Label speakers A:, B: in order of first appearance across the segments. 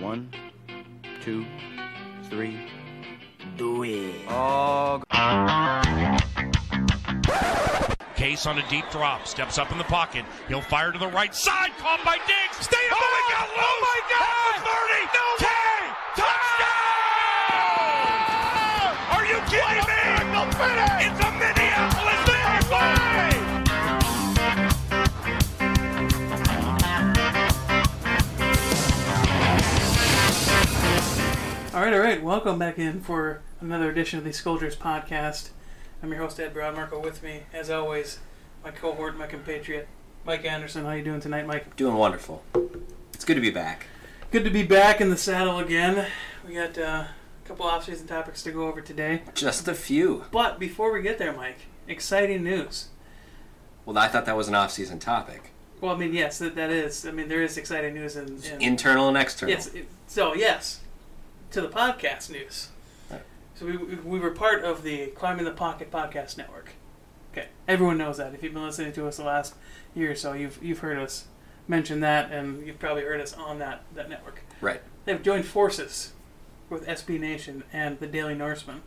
A: One, two, three.
B: Do it.
A: Oh,
C: Case on a deep drop, steps up in the pocket. He'll fire to the right side, caught by Diggs. Stay up. oh, my oh, God, oh my God! 30, no way! Touchdown! Are you kidding me? It's a
D: All right, all right. Welcome back in for another edition of the Scolders Podcast. I'm your host Ed Broadmarco. With me, as always, my cohort, my compatriot, Mike Anderson. How you doing tonight, Mike?
B: Doing wonderful. It's good to be back.
D: Good to be back in the saddle again. We got uh, a couple off-season topics to go over today.
B: Just a few.
D: But before we get there, Mike, exciting news.
B: Well, I thought that was an off-season topic.
D: Well, I mean, yes, that, that is. I mean, there is exciting news in. in
B: Internal and external.
D: Yes. It, so yes, to the podcast news.
B: Right.
D: So we, we we were part of the Climbing the Pocket podcast network. Okay, everyone knows that. If you've been listening to us the last year or so, you've you've heard us mention that, and you've probably heard us on that that network.
B: Right.
D: They've joined forces with SB Nation and the Daily Norseman,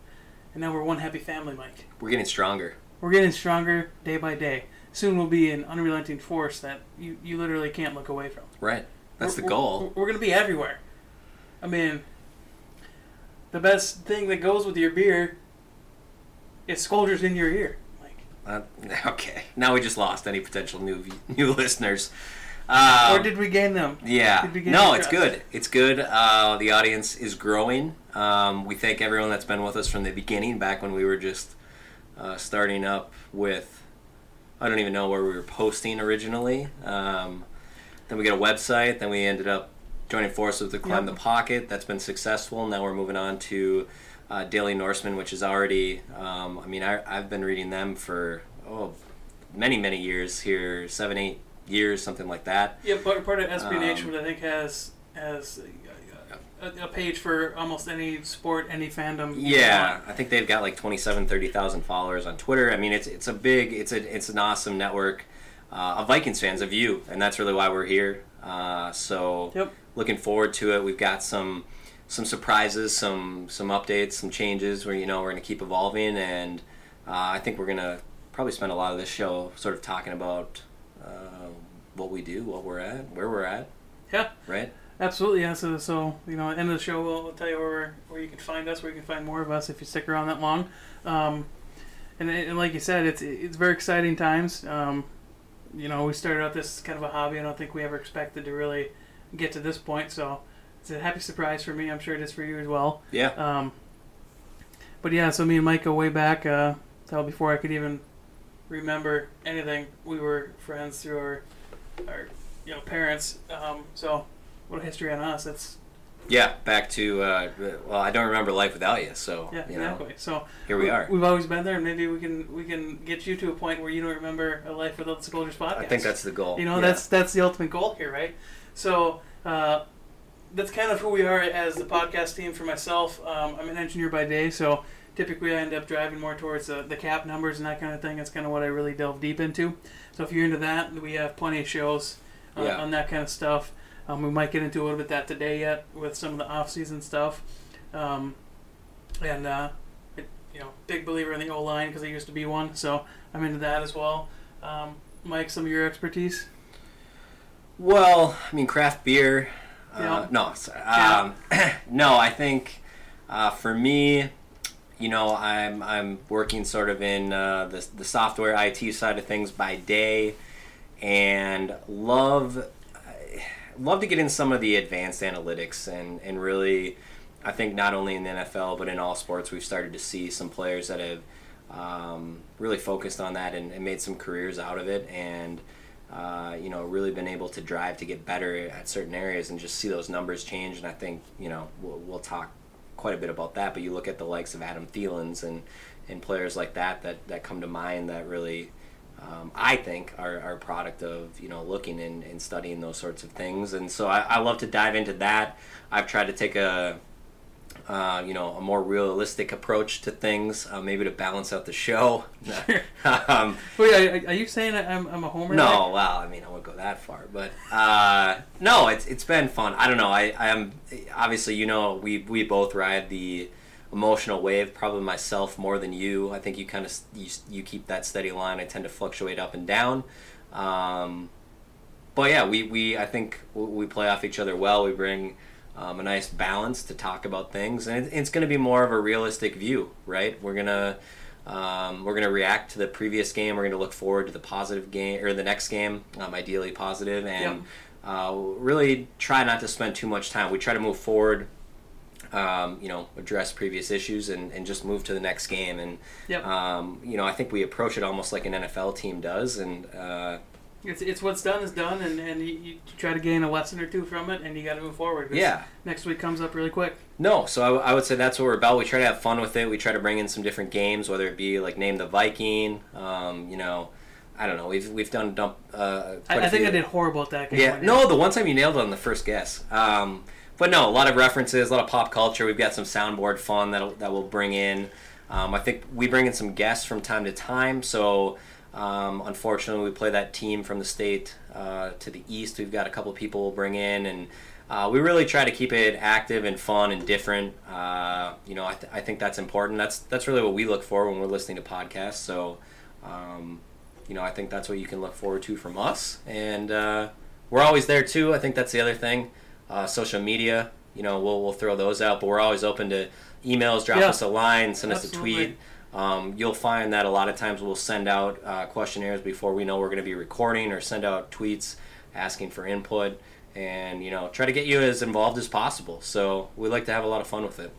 D: and now we're one happy family, Mike.
B: We're getting stronger.
D: We're getting stronger day by day. Soon we'll be an unrelenting force that you, you literally can't look away from.
B: Right. That's the
D: We're-
B: goal.
D: We're, we're going to be everywhere. I mean, the best thing that goes with your beer is Scolders in your ear. Like,
B: Uh, okay. Now we just lost any potential new new listeners. Um,
D: or did we gain them?
B: Yeah.
D: Gain
B: No, it's good. It's good. Uh, the audience is growing. Um, we thank everyone that's been with us from the beginning, back when we were just uh, starting up with. I don't even know where we were posting originally. Um, then we got a website. Then we ended up joining forces with the Climb
D: Yep.
B: the Pocket. That's been successful. Now we're moving on to uh, Daily Norseman, which is already. Um, I mean, I, I've been reading them for oh, many many years here, seven eight years, something like that.
D: Yeah, part, part of SB
B: Um,
D: Nation, I think, has has a, a, a page for almost any sport, any fandom.
B: Yeah. I think they've got like 27, 30,000 followers on Twitter. I mean, it's it's a big, it's a it's an awesome network uh, of Vikings fans, of you, and that's really why we're here. Uh, so,
D: Yep.
B: Looking forward to it. We've got some some surprises, some some updates, some changes. Where you know we're going to keep evolving, and uh, I think we're going to probably spend a lot of this show sort of talking about uh, what we do, what we're at, where we're at,
D: Yeah,
B: right?
D: absolutely. Yeah. So, so you know, at the end of the show, we'll, we'll tell you where where you can find us, where you can find more of us if you stick around that long. Um, and, and like you said, it's it's very exciting times. Um, you know, we started out this kind of a hobby. I don't think we ever expected to really get to this point. So it's a happy surprise for me. I'm sure it is for you as well.
B: Yeah,
D: Um, but yeah, so me and Mike go way back. Uh, till before I could even remember anything, we were friends through our, our you know, parents. Um, so what a history on us. It's
B: yeah. Back to uh, well, I don't remember life without you. So
D: yeah,
B: you know,
D: exactly. So
B: here we are.
D: We've always been there, and maybe we can we can get you to a point where you don't remember a life without the Scolders podcast.
B: I think that's the goal.
D: You know,
B: Yeah.
D: that's that's the ultimate goal here, right? So uh, that's kind of who we are as the podcast team. For myself, um, I'm an engineer by day, so typically I end up driving more towards the, the cap numbers and that kind of thing. That's kind of what I really delve deep into. So if you're into that, we have plenty of shows uh,
B: Yeah.
D: on that kind of stuff. Um, we might get into a little bit of that today yet with some of the off-season stuff. Um, and uh, it, you know, big believer in the O line because I used to be one, so I'm into that as well. Um, Mike, some of your expertise.
B: Well, I mean, craft beer. Uh, no, sorry. Um, no, I think uh, for me, you know, I'm I'm working sort of in uh, the the software IT side of things by day, and love love to get in some of the advanced analytics and and really. I think not only in the NFL but in all sports, we've started to see some players that have um, really focused on that and, and made some careers out of it, and uh, you know, really been able to drive to get better at certain areas and just see those numbers change. And I think, you know, we'll, we'll talk quite a bit about that. But you look at the likes of Adam Thielens and, and players like that, that that come to mind that really, um, I think, are, are a product of, you know, looking and, and studying those sorts of things. And so I, I love to dive into that. I've tried to take a, uh, you know, a more realistic approach to things, uh, maybe to balance out the show. um,
D: Wait, are, are you saying I'm, I'm a homer?
B: no, well, I mean, I wouldn't go that far, but uh, no, it's it's been fun. I don't know. I I am obviously, you know, we we both ride the emotional wave. Probably myself more than you. I think you kind of you, you keep that steady line. I tend to fluctuate up and down. Um, but yeah, we, we I think we play off each other well. We bring um, a nice balance to talk about things, and it, it's going to be more of a realistic view, right? We're gonna um, we're gonna react to the previous game. We're gonna look forward to the positive game or the next game, um, ideally positive, and uh, really try not to spend too much time. We try to move forward. Um, you know, address previous issues and, and just move to the next game. And
D: Yep.
B: um, you know, I think we approach it almost like an NFL team does, and uh,
D: It's, it's what's done is done, and, and you, you try to gain a lesson or two from it, and you got to move forward. 'cause
B: Yeah.
D: Next week comes up really quick.
B: No, so I, w- I would say that's what we're about. We try to have fun with it. We try to bring in some different games, whether it be like name the Viking. Um, you know, I don't know. We've we've done dump. Uh, quite
D: I,
B: a
D: I think
B: few-
D: I did horrible at that game.
B: Yeah,
D: one
B: no, the one time you nailed it on the first guess. Um, but no, a lot of references, a lot of pop culture. We've got some soundboard fun that that we'll bring in. Um, I think we bring in some guests from time to time. So um, unfortunately, we play that team from the state uh, to the east. We've got a couple people we'll bring in, and uh, we really try to keep it active and fun and different. Uh, you know, I, th- I think that's important. That's that's really what we look for when we're listening to podcasts. So. Um, you know, I think that's what you can look forward to from us. And uh, we're always there too. I think that's the other thing. Uh, social media, you know, we'll, we'll throw those out, but we're always open to emails, drop
D: Yeah.
B: us a line, send us a tweet. Um, you'll find that a lot of times we'll send out uh, questionnaires before we know we're going to be recording or send out tweets asking for input and, you know, try to get you as involved as possible. So we like to have a lot of fun with it.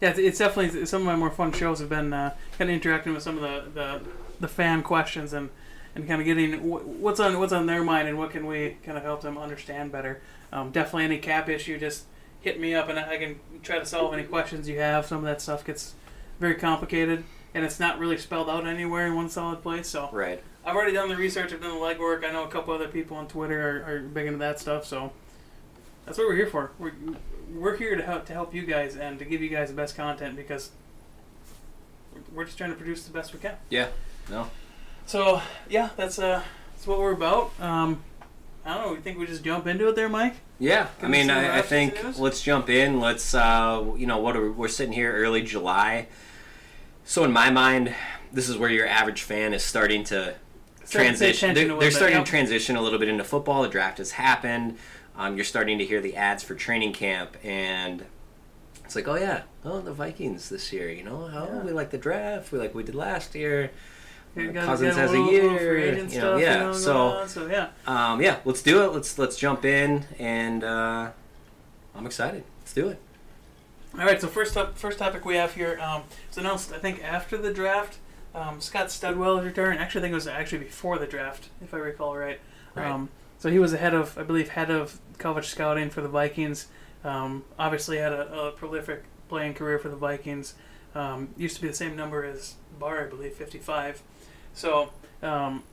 D: Yeah, it's, definitely some of my more fun shows have been uh, kind of interacting with some of the, the, the fan questions and, and kind of getting what's on what's on their mind and what can we kind of help them understand better. Um, definitely any cap issue, just hit me up and I can try to solve any questions you have. Some of that stuff gets very complicated and it's not really spelled out anywhere in one solid place. So
B: Right.
D: I've already done the research. I've done the legwork. I know a couple other people on Twitter are, are big into that stuff. So that's what we're here for. We're, we're here to help to help you guys and to give you guys the best content because we're just trying to produce the best we can.
B: Yeah. No.
D: So yeah, that's uh that's what we're about. Um, I don't know. We think we just jump into it there, Mike.
B: Yeah, I
D: Can we
B: mean, I, I think let's jump in. Let's, uh, you know, what are we, we're sitting here early July. So in my mind, this is where your average fan is starting to transition. They're, they're
D: bit,
B: starting
D: yep.
B: to transition a little bit into football. The draft has happened. Um, you're starting to hear the ads for training camp, and it's like, oh yeah, oh the Vikings this year. You know, oh
D: Yeah.
B: we like the draft. We like we did last year. Cousins has a year, you know,
D: stuff,
B: yeah,
D: you know,
B: so-
D: on, so yeah.
B: Um, yeah, let's do it. Let's let's jump in, and uh, I'm excited. Let's do it.
D: All right, so first up, first topic we have here um, was announced. I think after the draft, um, Scott Studwell's return. Actually, I think it was actually before the draft, if I recall right.
B: Right.
D: Um, so he was head of, I believe, head of college scouting for the Vikings. Um, obviously, had a, a prolific playing career for the Vikings. Um, used to be the same number as Barr, I believe, fifty-five. So, um,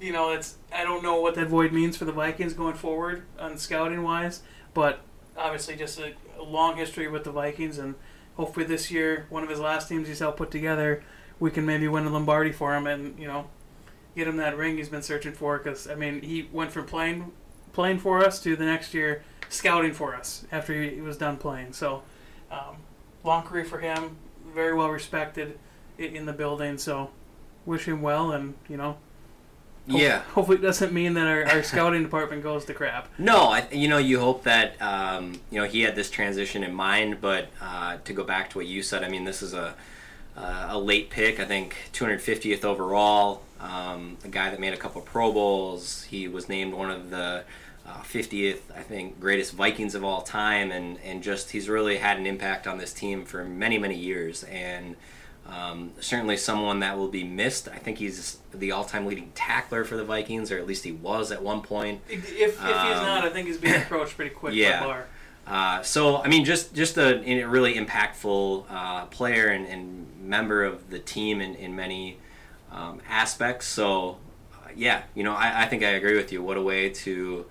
D: you know, it's I don't know what that void means for the Vikings going forward on scouting wise, but obviously just a long history with the Vikings, and hopefully this year, one of his last teams he's helped put together, we can maybe win a Lombardi for him, and you know, get him that ring he's been searching for. Because I mean, he went from playing playing for us to the next year scouting for us after he was done playing. So, um, long career for him, very well respected in the building. So, wish him well, and you know,
B: Yeah.
D: hopefully it doesn't mean that our, our scouting department goes to crap.
B: No, I, you know, you hope that um, you know he had this transition in mind. But uh, to go back to what you said, I mean, this is a uh, a late pick. I think 250th overall. Um, a guy that made a couple Pro Bowls. He was named one of the uh, 50th, I think, greatest Vikings of all time, and and just he's really had an impact on this team for many many years, and um, certainly someone that will be missed. I think he's the all-time leading tackler for the Vikings, or at least he was at one point.
D: If, if he's
B: Um,
D: not, I think he's being approached pretty quick
B: yeah. Uh, so I mean, just just a, a really impactful uh, player and, and member of the team in, in many um, aspects. So uh, yeah, you know, I, I think I agree with you. What a way to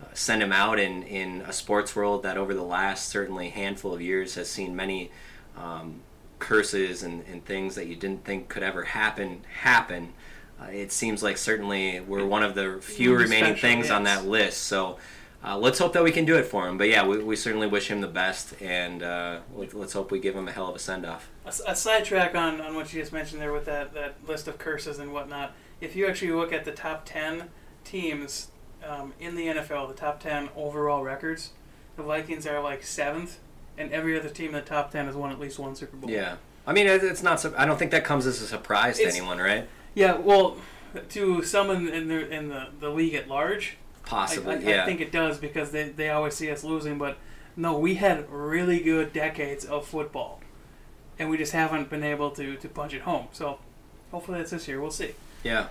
B: uh, send him out in in a sports world that over the last certainly handful of years has seen many um, curses and, and things that you didn't think could ever happen happen. Uh, it seems like certainly we're one of the few
D: One
B: remaining
D: special,
B: things on that list. So uh, let's hope that we can do it for him. But yeah, we, we certainly wish him the best, and uh, let, let's hope we give him a hell of a send off.
D: A, a sidetrack on, on what you just mentioned there with that, that list of curses and whatnot. If you actually look at the top 10 teams um, in the NFL, the top 10 overall records, the Vikings are like seventh, and every other team in the top 10 has won at least one Super Bowl.
B: Yeah. I mean, it's not. I don't think that comes as a surprise to
D: It's-
B: anyone, right?
D: Yeah, well, to someone in the, in the, the league at large, I,
B: Possibly,
D: I,
B: yeah.
D: I think it does because they, they always see us losing. But no, we had really good decades of football, and we just haven't been able to, to punch it home. So hopefully that's this year. We'll see.
B: yeah.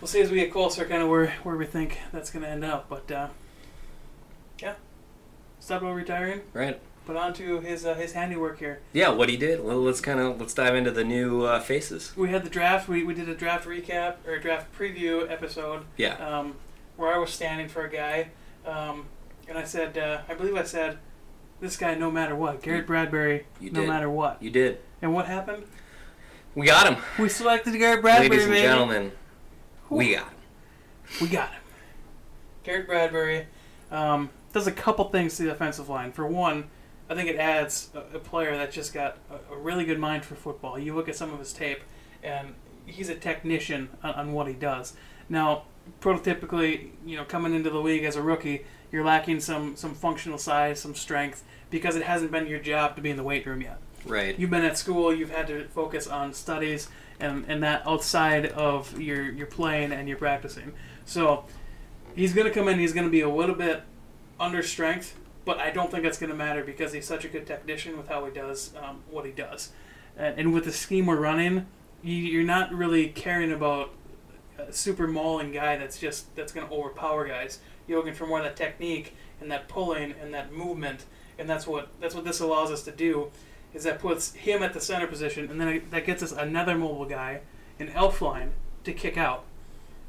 D: We'll see as we get closer, kind of where, where we think that's going to end up. But uh, yeah, Studwell retiring.
B: Right.
D: But on to his uh, his handiwork here.
B: Yeah. What he did. Well, let's kind of let's dive into the new uh, faces.
D: We had the draft. We, we did a draft recap or a draft preview episode.
B: Yeah.
D: um, where I was standing for a guy, um, and I said, uh, I believe I said, this guy no matter what, Garrett Bradbury,
B: You
D: no
B: did.
D: matter what.
B: You did.
D: And what happened?
B: We got him,
D: We selected Garrett Bradbury,
B: ladies and
D: baby.
B: gentlemen. We got him.
D: We got him. Garrett Bradbury um, does a couple things to the offensive line. For one, I think it adds a, a player that just got a, a really good mind for football. You look at some of his tape, and he's a technician on, on what he does. Now, prototypically, you know, coming into the league as a rookie, you're lacking some some functional size, some strength, because it hasn't been your job to be in the weight room yet
B: Right.
D: you've been at school, you've had to focus on studies and, and that outside of your, your playing and your practicing. So he's going to come in, he's going to be a little bit under strength, but I don't think that's going to matter because he's such a good technician with how he does um, what he does. And, and with the scheme we're running, you, you're not really caring about a super mauling guy that's just that's going to overpower guys. You're looking for more of that technique and that pulling and that movement, and that's what that's what this allows us to do is that puts him at the center position, and then that gets us another mobile guy, an Elflein, to kick out.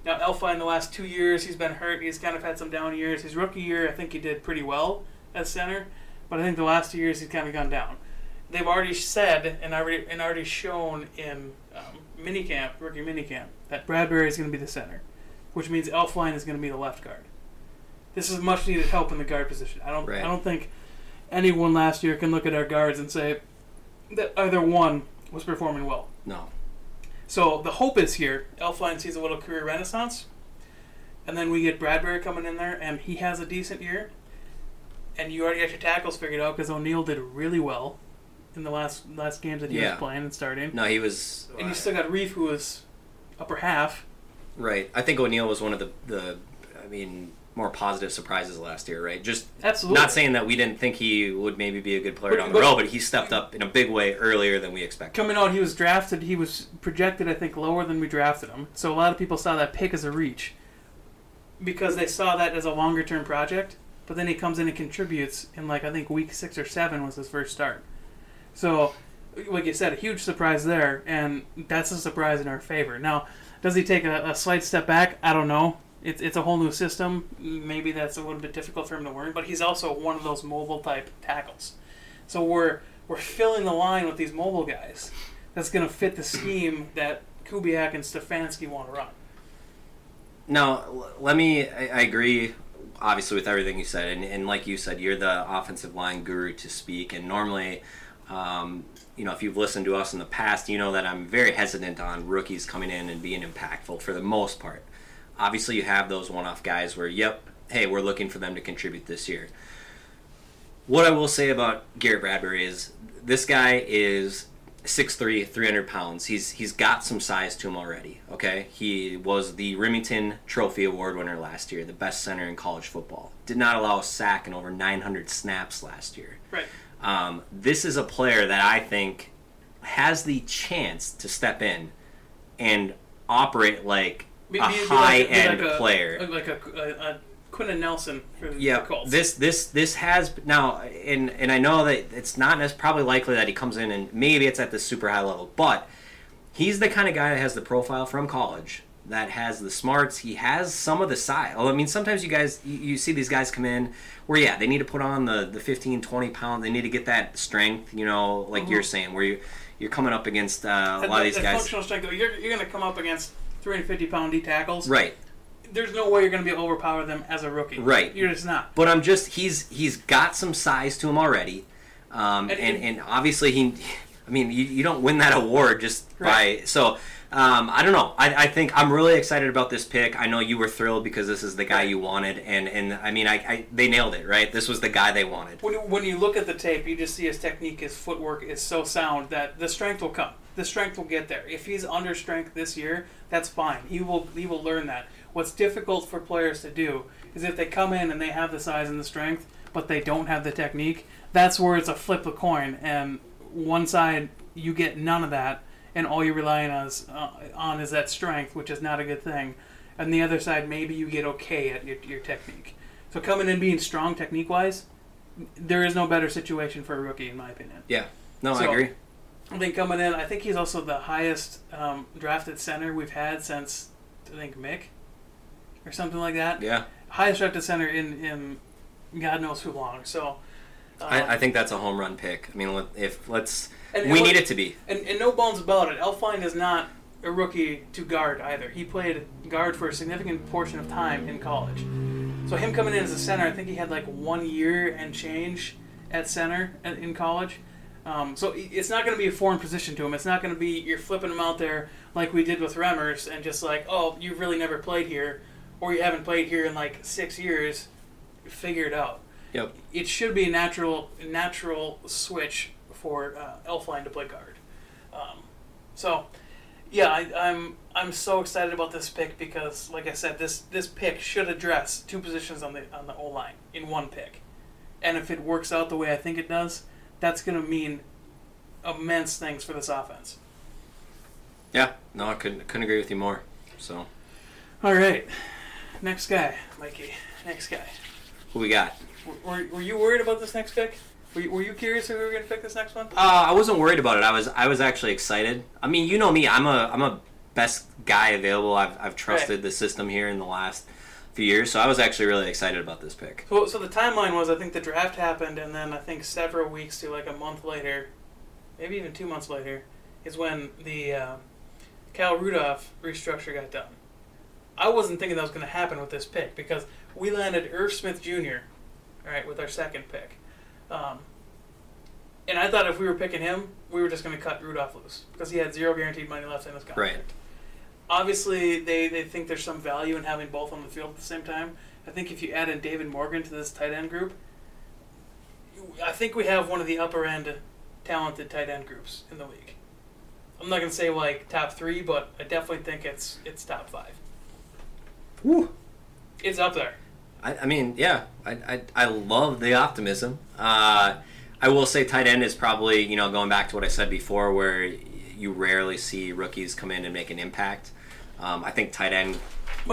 D: Now, Elflein, the last two years, he's been hurt. He's kind of had some down years. His rookie year, I think he did pretty well at center, but I think the last two years he's kind of gone down. They've already said and already and already shown in um, minicamp, rookie minicamp, that Bradbury is going to be the center, which means Elflein is going to be the left guard. This is much needed help in the guard position. I don't.
B: Right.
D: I don't think anyone last year can look at our guards and say that either one was performing well.
B: No.
D: So the hope is here. Elflein sees a little career renaissance, and then we get Bradbury coming in there, and he has a decent year. And you already got your tackles figured out because O'Neill did really well in the last last games that he
B: Yeah.
D: was playing and starting.
B: No, he was.
D: And you still got Reiff, who was upper half.
B: Right. I think O'Neill was one of the, the I mean, more positive surprises last year, right? Just
D: Absolutely.
B: not saying that we didn't think he would maybe be a good player
D: But-
B: down the
D: but-
B: road, but he stepped up in a big way earlier than we expected.
D: Coming out, he was drafted. He was projected, I think, lower than we drafted him. So a lot of people saw that pick as a reach because they saw that as a longer term project. But then he comes in and contributes in like I think week six or seven was his first start. So, like you said, a huge surprise there, and that's a surprise in our favor. Now, does he take a, a slight step back? I don't know. It's it's a whole new system. Maybe that's a little bit difficult for him to learn. But he's also one of those mobile type tackles. So we're we're filling the line with these mobile guys. That's going to fit the scheme that Kubiak and Stefanski want to run.
B: Now, let me. I, I agree, obviously, with everything you said, and, and like you said, you're the offensive line guru to speak. And normally, um, you know, if you've listened to us in the past, you know that I'm very hesitant on rookies coming in and being impactful for the most part. Obviously, you have those one-off guys where, yep, hey, we're looking for them to contribute this year. What I will say about Garrett Bradbury is this guy is 6'3", 300 pounds. He's he's got some size to him already. Okay, he was the Rimington Trophy Award winner last year, the best center in college football. Did not allow a sack in over 900 snaps last year.
D: Right.
B: Um, this is a player that I think has the chance to step in and operate like a high end player.
D: like a, a, a Quenton Nelson for the
B: Yeah,
D: Colts.
B: this this this has now, and and I know that it's not as probably likely that he comes in and maybe it's at the super high level, but he's the kind of guy that has the profile from college that has the smarts. He has some of the size. I mean, sometimes you guys, you, you see these guys come in where, yeah, they need to put on the, the 15, 20 pound. They need to get that strength, you know, like you're saying, where you, you're coming up against uh, a
D: Mm-hmm.
B: Lot of these guys.
D: Functional strength. You're, you're going to come up against 350 pound D tackles.
B: Right.
D: There's no way you're going to be able to overpower them as a rookie.
B: Right.
D: You're just not.
B: But I'm just he's he's got some size to him already, um,
D: And-
B: and, and obviously he, I mean you, you don't win that award just
D: Right.
B: by so. Um, I don't know. I, I think I'm really excited about this pick. I know you were thrilled because this is the guy you wanted, and, and I mean, I, I they nailed it, right? This was the guy they wanted.
D: When you, when you look at the tape, you just see his technique, his footwork is so sound that the strength will come. The strength will get there. If he's under strength this year, that's fine. He will he will learn that. What's difficult for players to do is if they come in and they have the size and the strength, but they don't have the technique. That's where it's a flip a coin, and one side you get none of that, and all you're relying on is, uh, on is that strength, which is not a good thing. And the other side, maybe you get okay at your, your technique. So coming in being strong technique wise, there is no better situation for a rookie, in my opinion.
B: Yeah. No, I agree.
D: I think coming in, I think he's also the highest um, drafted center we've had since I think Mick or something like that.
B: Yeah.
D: Highest drafted center in in God knows who long. So uh,
B: I, I think that's a home run pick. I mean, if let's
D: And-
B: we
D: and
B: need it to be.
D: and, and no bones about it, Elflein is not a rookie to guard either. He played guard for a significant portion of time in college. So him coming in as a center, I think he had like one year and change at center at- in college. Um, so it's not going to be a foreign position to him. It's not going to be you're flipping him out there like we did with Remmers and just like, oh, you've really never played here, or you haven't played here in like six years. Figure it out.
B: Yep.
D: It should be a natural natural switch for uh, Elflein to play guard. Um, so, yeah, I, I'm I'm so excited about this pick because, like I said, this this pick should address two positions on the on the O line in one pick, and if it works out the way I think it does, that's going to mean immense things for this offense.
B: Yeah. No, I couldn't couldn't agree with you more. So
D: All right, next guy, Mikey. Next guy.
B: who we got?
D: Were, were, you worried about this next pick? Were you, were you curious who we were going to pick this next one?
B: Uh, I wasn't worried about it. I was I was actually excited. I mean, you know me. I'm a I'm a best guy available. I've I've trusted
D: Right.
B: the system here in the last few years, so I was actually really excited about this pick.
D: So, so the timeline was I think the draft happened, and then I think several weeks to like a month later, maybe even two months later, is when the uh, Kyle Rudolph restructure got done. I wasn't thinking that was going to happen with this pick because we landed Irv Smith Jr. All right, with our second pick, um, and I thought if we were picking him, we were just going to cut Rudolph loose because he had zero guaranteed money left in his contract
B: Right.
D: obviously they, they think there's some value in having both on the field at the same time. I think if you add in David Morgan to this tight end group, I think we have one of the upper end talented tight end groups in the league. I'm not gonna say like top three, but I definitely think it's it's top five.
B: Woo.
D: It's up there.
B: I, I mean, yeah, I, I, I love the optimism. Uh, I will say tight end is probably, you know, going back to what I said before, where you rarely see rookies come in and make an impact. Um, I think tight end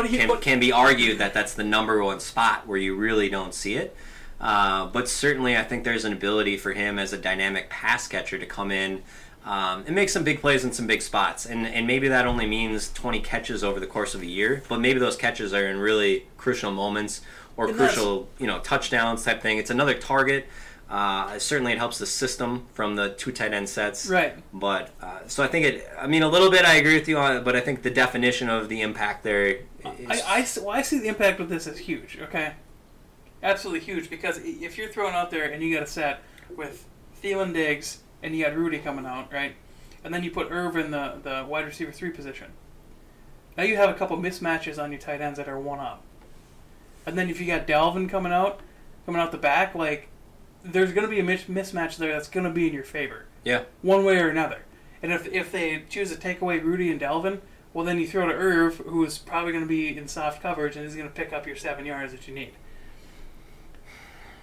D: he,
B: can, can be argued that that's the number one spot where you really don't see it. Uh, but certainly, I think there's an ability for him as a dynamic pass catcher to come in um, and make some big plays in some big spots. And, and maybe that only means 20 catches over the course of a year, but maybe those catches are in really crucial moments or
D: And
B: crucial, you know, touchdowns type thing. It's another target. Uh, certainly, it helps the system from the two tight end sets.
D: right.
B: But uh, so I think it. I mean, a little bit. I agree with you on, it, but I think the definition of the impact there. Is,
D: I, I, see- well, I see the impact of this as huge. Okay, absolutely huge because if you're thrown out there and you got a set with Thielen Diggs and you had Rudy coming out, right, and then you put Irv in the the wide receiver three position. Now you have a couple mismatches on your tight ends that are one up, and then if you got Dalvin coming out, coming out the back, like there's going to be a mis- mismatch there that's going to be in your favor
B: yeah.
D: one way or another. And if, if they choose to take away Rudy and Dalvin, well, then you throw to Irv, who is probably going to be in soft coverage and is going to pick up your seven yards that you need.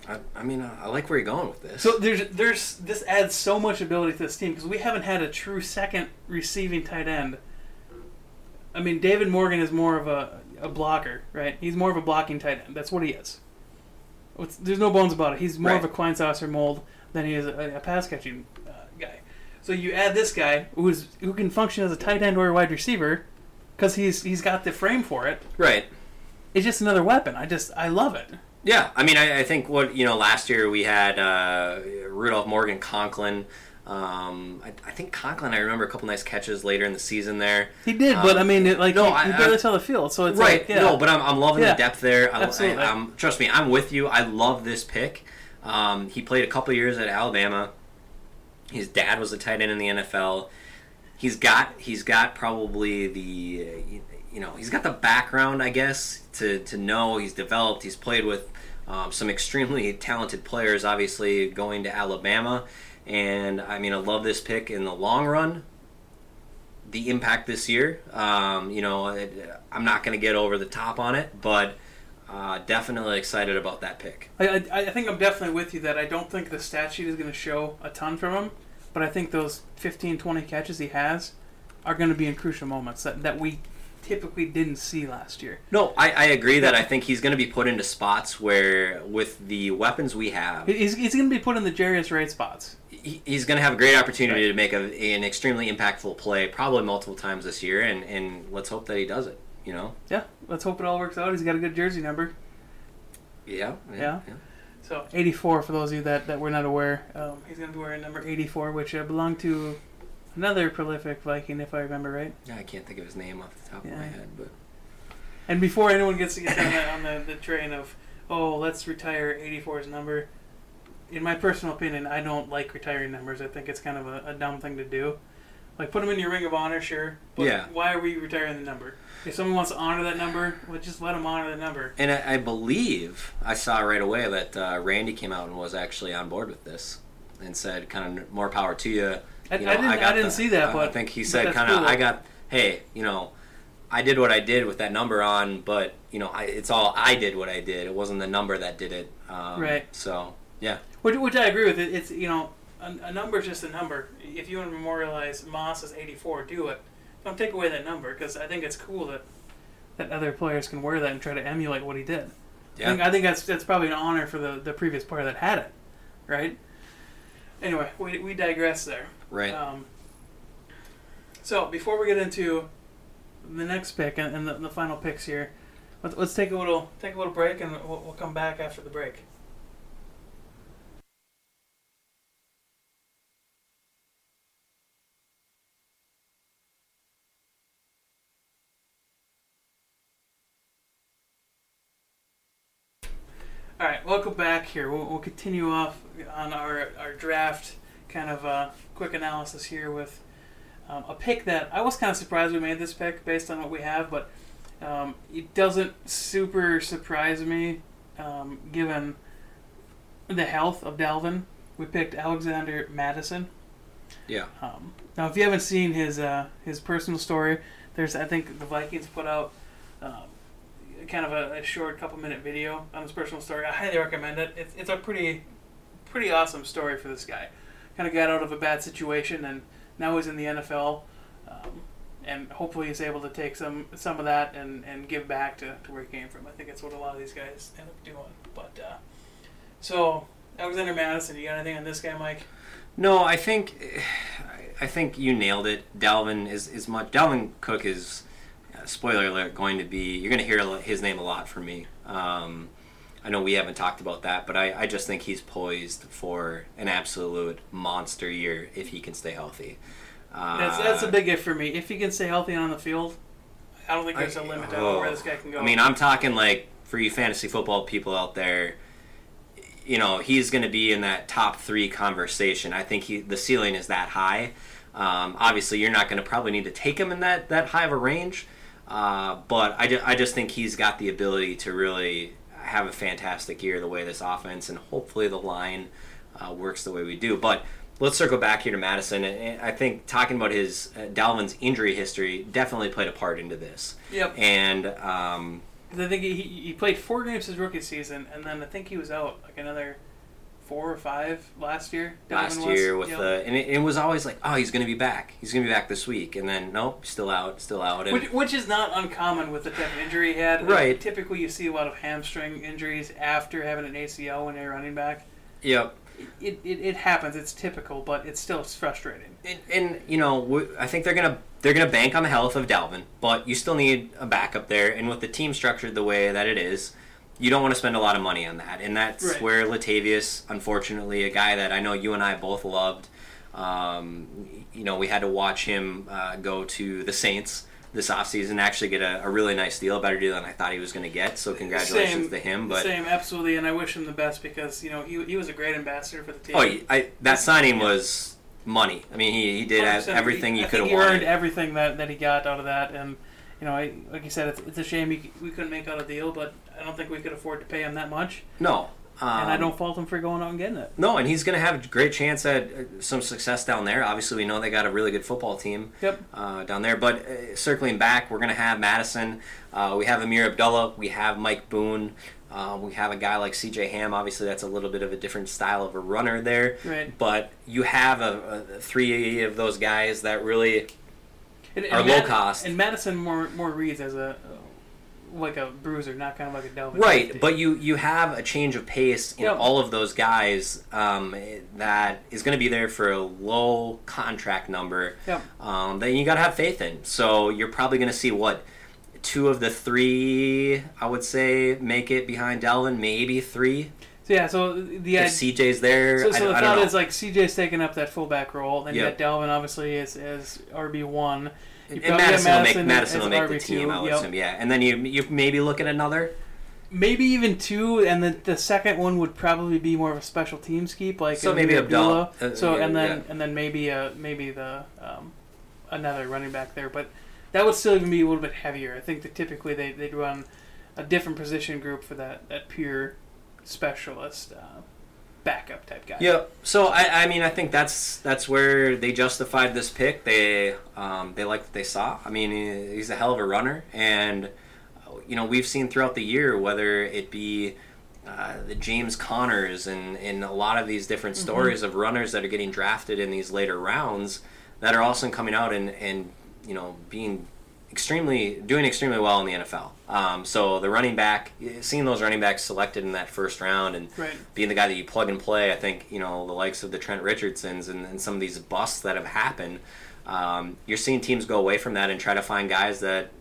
B: I, I mean, I, I like where you're going with this.
D: So there's there's this adds so much ability to this team because we haven't had a true second receiving tight end. I mean, David Morgan is more of a, a blocker, right? He's more of a blocking tight end. That's what he is. It's, there's no bones about it. He's more of a
B: Right.
D: Kleinsasser mold than he is a, a pass catching uh, guy. So you add this guy who's who can function as a tight end or a wide receiver. because he's he's got the frame for it.
B: Right.
D: It's just another weapon. I just I love it.
B: Yeah, I mean, I, I think what you know last year we had uh, Rudolph Morgan Conklin. Um, I, I think Conklin. I remember a couple nice catches later in the season there.
D: He did, but I
B: Um,
D: mean, it, like
B: no,
D: he,
B: I-
D: he barely
B: I-
D: saw the field, so it's
B: right.
D: like yeah.
B: No, but I'm, I'm loving
D: Yeah.
B: the depth there. I,
D: Absolutely.
B: Am trust me, I'm with you. I love this pick. Um, he played a couple years at Alabama. His dad was a tight end in the NFL. He's got he's got probably the you know he's got the background I guess to to know he's developed. He's played with um, some extremely talented players. Obviously going to Alabama, and I mean I love this pick in the long run the impact this year. Um, you know, it, I'm not going to get over the top on it, but uh, definitely excited about that pick.
D: I, I, I think I'm definitely with you that I don't think the stat sheet is going to show a ton from him, but I think those 15, 20 catches he has are going to be in crucial moments that, that we typically didn't see last year.
B: No, I, I agree that I think he's going to be put into spots where, with the weapons we have,
D: He's, he's going to be put in the Jarius right spots.
B: he- he's going to have a great opportunity to make a, an extremely impactful play, probably multiple times this year, and, and let's hope that he does it. You know?
D: Yeah, let's hope it all works out. He's got a good jersey number.
B: Yeah.
D: Yeah. So 84 for those of you that, that were not aware. Um, he's going to be wearing number 84, which uh, belonged to another prolific Viking, if I remember right.
B: Yeah, I can't think of his name off the top of my head, but
D: And before anyone gets, gets on, the, on the, the train of, oh, let's retire 84's number, in my personal opinion, I don't like retiring numbers. I think it's kind of a, a dumb thing to do. Like, put them in your ring of honor, sure. But
B: Yeah.
D: why are we retiring the number? If someone wants to honor that number, well, just let them honor the number.
B: And I, I believe I saw right away that uh, Randy came out and was actually on board with this and said, "Kind of more power to you."
D: I,
B: You know,
D: I didn't, I
B: got
D: didn't
B: the-
D: see that,
B: uh,
D: but
B: I think he said, "Kind of,
D: cool.
B: I got, hey, you know, I did what I did with that number on, but you know, I, it's all I did what I did. It wasn't the number that did it." Um,
D: Right.
B: So yeah,
D: Which, which I agree with. It. It's you know a, a number is just a number. If you want to memorialize Moss as 84, do it. Don't take away that number because I think it's cool that that other players can wear that and try to emulate what he did. I think, I think that's that's probably an honor for the, the previous player that had it, right? Anyway, we, we digress there.
B: Right.
D: Um, so before we get into the next pick and, and the, the final picks here, let's, let's take a little take a little break and we'll, we'll come back after the break. All right, welcome back here. We'll, we'll continue off on our, our draft kind of a quick analysis here with um, a pick that I was kind of surprised we made this pick based on what we have, but um, it doesn't super surprise me um, given the health of Dalvin. We picked Alexander Mattison.
B: yeah,
D: Um, now, if you haven't seen his uh, his personal story, there's I think the Vikings put out um, kind of a, a short couple minute video on his personal story. I highly recommend it. It's, it's a pretty pretty awesome story for this guy. Kind of got out of a bad situation and now he's in the NFL. Um, and hopefully he's able to take some some of that and, and give back to, to where he came from. I think that's what a lot of these guys end up doing. But uh, so Alexander Mattison, you got anything on this guy, Mike?
B: No, I think I think you nailed it. Dalvin is is much. Dalvin Cook is uh, spoiler alert going to be. You're going to hear his name a lot from me. Um, I know we haven't talked about that, but I, I just think he's poised for an absolute monster year if he can stay healthy. Uh,
D: That's that's a big if for me. If he can stay healthy on the field, I don't think there's a
B: I-
D: limit to
B: oh.
D: where this guy can go.
B: I mean, I'm talking like for you fantasy football people out there. You know, he's going to be in that top three conversation. I think he the ceiling is that high. Um, obviously, you're not going to probably need to take him in that that high of a range, uh, but I, ju- I just think he's got the ability to really have a fantastic year the way this offense and hopefully the line uh, works the way we do. But let's circle back here to Mattison. And I think talking about his uh, Dalvin's injury history definitely played a part into this.
D: Yep.
B: And um,
D: I think he, he played four games his rookie season, and then I think he was out like another four or five last year.
B: last
D: Dalvin was.
B: year with the and it, it was always like, oh, he's going to be back. He's going to be back this week, and then nope, still out, still out. And
D: Which, which is not uncommon with the type of injury he had.
B: Right.
D: Typically, you see a lot of hamstring injuries after having an ACL when they're running back.
B: yep,
D: it, it, it happens. It's typical, but it's still frustrating.
B: And, and you know, I think they're gonna they're gonna bank on the health of Dalvin, but you still need a backup there. And with the team structured the way that it is, you don't want to spend a lot of money on that. And that's
D: Right.
B: where Latavius, unfortunately, a guy that I know you and I both loved. Um, you know, we had to watch him uh, go to the Saints this offseason, actually get a, a really nice deal, a better deal than I thought he was going to get. So congratulations
D: Same-
B: to him. But
D: Same, absolutely, and I wish him the best because you know he, he was a great ambassador for the team.
B: oh, I, that signing was money. I mean, he, he did
D: 100%.
B: everything you could have
D: he earned everything that, that he got out of that, and you know, I, like you said, it's, it's a shame he, we couldn't make out a deal, but I don't think we could afford to pay him that much,
B: no. Um,
D: and I don't fault him for going out and getting it.
B: No, and he's going to have a great chance at uh, some success down there. Obviously, we know they got a really good football team
D: Yep.
B: uh, down there. But uh, circling back, we're going to have Mattison. Uh, we have Ameer Abdullah. We have Mike Boone. Uh, we have a guy like C.J. Ham. Obviously, that's a little bit of a different style of a runner there.
D: Right.
B: But you have a, a three of those guys that really
D: And,
B: Are
D: and
B: low cost.
D: And Mattison more more reads as a like a bruiser, not kind of like a Dalvin.
B: Right,
D: safety.
B: but you you have a change of pace in
D: Yep.
B: all of those guys um, that is going to be there for a low contract number.
D: Yep.
B: Um, that you got to have faith in. So you're probably going to see what two of the three I would say make it behind Dalvin, maybe three.
D: So yeah, so the
B: If. CJ's there,
D: So,
B: I,
D: so the thought is like CJ's taking up that fullback role, and you
B: Yep.
D: got Dalvin obviously as as RB one.
B: and Mattison, will make Mattison will make the team. I would
D: yep.
B: assume, yeah. And then you you maybe look at another.
D: Maybe even two, and the the second one would probably be more of a special teams keep, like
B: So maybe
D: Abdullah.
B: Uh,
D: so and then
B: yeah.
D: and then maybe uh maybe the um, another running back there, but that would still even be a little bit heavier. I think that typically they they'd run a different position group for that that pure specialist uh, backup type guy.
B: Yeah. So I, I mean I think that's that's where they justified this pick. They um, they liked what they saw. I mean he's a hell of a runner, and uh, you know we've seen throughout the year whether it be uh, the James Conners and and a lot of these different stories of runners that are getting drafted in these later rounds that are also coming out and and you know being extremely doing extremely well in the NFL. Um, so the running back, seeing those running backs selected in that first round and
D: Right.
B: being the guy that you plug and play, I think you know the likes of the Trent Richardsons and, and some of these busts that have happened. Um, you're seeing teams go away from that and try to find guys that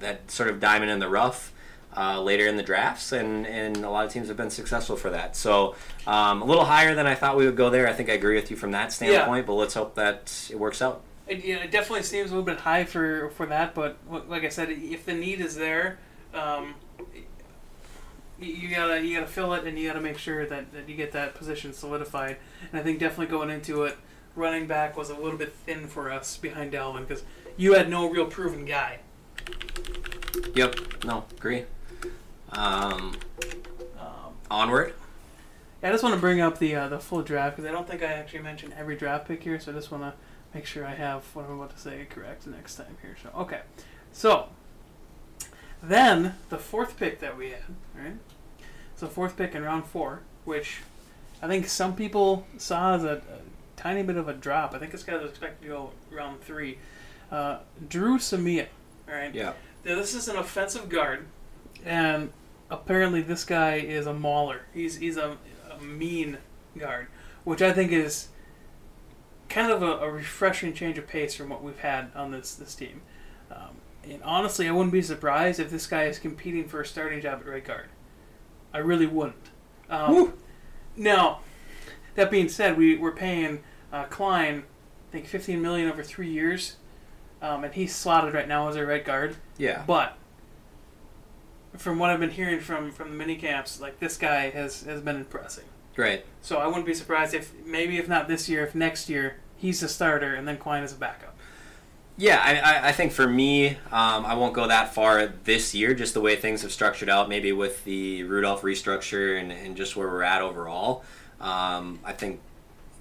B: that sort of diamond in the rough. Uh, later in the drafts, and, and a lot of teams have been successful for that. So um, a little higher than I thought we would go there. I think I agree with you from that standpoint, but let's hope that it works out.
D: It, it definitely seems a little bit high for for that, but like I said, if the need is there, um, you, gotta you gotta fill it, and you gotta make sure that, that you get that position solidified. And I think definitely going into it, running back was a little bit thin for us behind Dalvin because you had no real proven guy.
B: Yep. No, agree. Um,
D: Um,
B: onward.
D: I just want to bring up the uh, the full draft because I don't think I actually mentioned every draft pick here, so I just want to make sure I have what I'm about to say correct next time here. So okay, so then the fourth pick that we had, right? So fourth pick in round four, which I think some people saw as a, a tiny bit of a drop. I think this guy was expected to go round three. Uh, Dru Samia, right?
B: Yeah.
D: Now, this is an offensive guard, and apparently this guy is a mauler. He's he's a, a mean guard, which I think is kind of a, a refreshing change of pace from what we've had on this this team. Um, and honestly, I wouldn't be surprised if this guy is competing for a starting job at right guard. I really wouldn't. Um, now, that being said, we we're paying uh, Kline, I think, fifteen million over three years, um, and he's slotted right now as a right guard.
B: Yeah.
D: But from what I've been hearing from from the mini camps, like this guy has has been impressing.
B: Great.
D: So I wouldn't be surprised if maybe if not this year, if next year he's the starter and then Kline is a backup.
B: Yeah, I, I, think for me, um, I won't go that far this year, just the way things have structured out, maybe with the Rudolph restructure and, and just where we're at overall. Um, I think,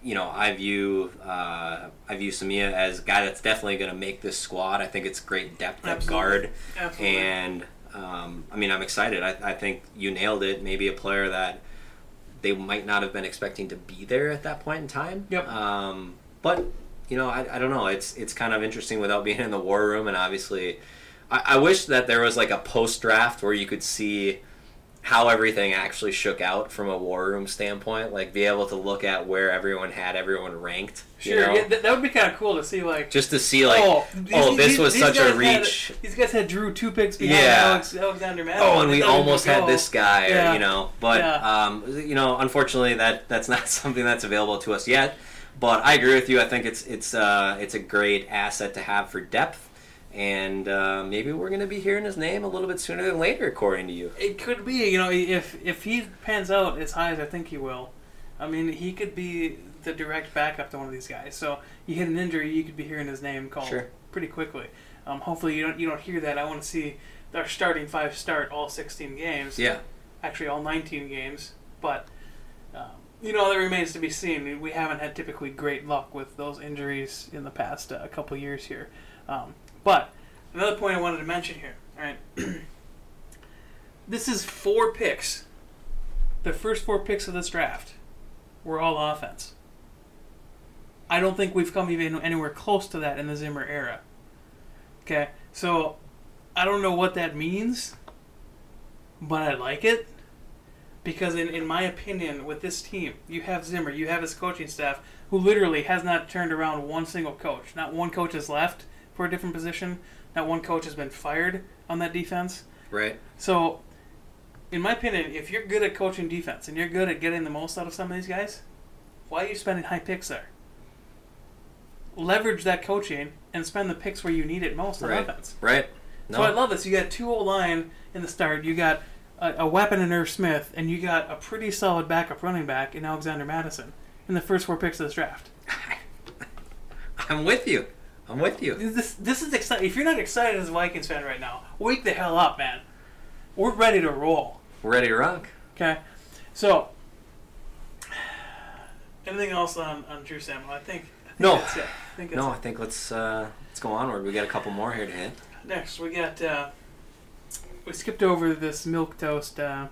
B: you know, I view uh, I view Samia as a guy that's definitely going to make this squad. I think it's great depth at guard.
D: Absolutely.
B: And um, I mean, I'm excited. I, I think you nailed it. Maybe a player that they might not have been expecting to be there at that point in time.
D: Yep.
B: Um, but you know, I, I don't know. It's it's kind of interesting without being in the war room, and obviously, I, I wish that there was like a post draft where you could see how everything actually shook out from a war room standpoint. Like be able to look at where everyone had everyone ranked. you
D: Sure,
B: know?
D: yeah, that, that would be kind of cool to see. Like,
B: just to see like
D: oh,
B: oh,
D: these-
B: this
D: these-
B: was
D: these
B: such a
D: guys had-
B: reach.
D: these guys had Dru two picks behind
B: Yeah.
D: Alex, Alexander Mattison.
B: Oh, and we
D: They thought he
B: almost had
D: go.
B: this guy,
D: Yeah.
B: or, you know. But
D: Yeah.
B: um, you know, unfortunately, that that's not something that's available to us yet. But I agree with you. I think it's it's uh, it's a great asset to have for depth, and uh, maybe we're going to be hearing his name a little bit sooner than later, according to you.
D: It could be, you know, if if he pans out as high as I think he will, I mean, he could be the direct backup to one of these guys. So you hit an injury, you could be hearing his name called
B: Sure.
D: pretty quickly. Um, hopefully, you don't you don't hear that. I want to see our starting five start all 16 games.
B: Yeah,
D: actually all 19 games, but you know that remains to be seen. We haven't had typically great luck with those injuries in the past uh, couple years here. Um, but another point I wanted to mention here. All right, this is four picks. The first four picks of this draft were all offense. I don't think we've come even anywhere close to that in the Zimmer era. Okay, so I don't know what that means, but I like it because in, in my opinion with this team you have zimmer you have his coaching staff who literally has not turned around one single coach not one coach has left for a different position not one coach has been fired on that defense
B: right.
D: so in my opinion if you're good at coaching defense and you're good at getting the most out of some of these guys why are you spending high picks there leverage that coaching and spend the picks where you need it most on
B: Right.
D: offense
B: Right.
D: so I love this. You got two O line in the start. You got a, a weapon in Irv Smith, and you got a pretty solid backup running back in Alexander Mattison in the first four picks of this draft.
B: I'm with you. I'm with you.
D: This this is exciting. If you're not excited as a Vikings fan right now, wake the hell up, man. We're ready to roll.
B: We're ready to rock.
D: Okay, so anything else on on Dru Samia? I think, I think
B: No.
D: I think
B: No,
D: it.
B: I think let's uh, let's go onward. We got a couple more here to hit.
D: Next, we got uh, we skipped over this milk toast uh,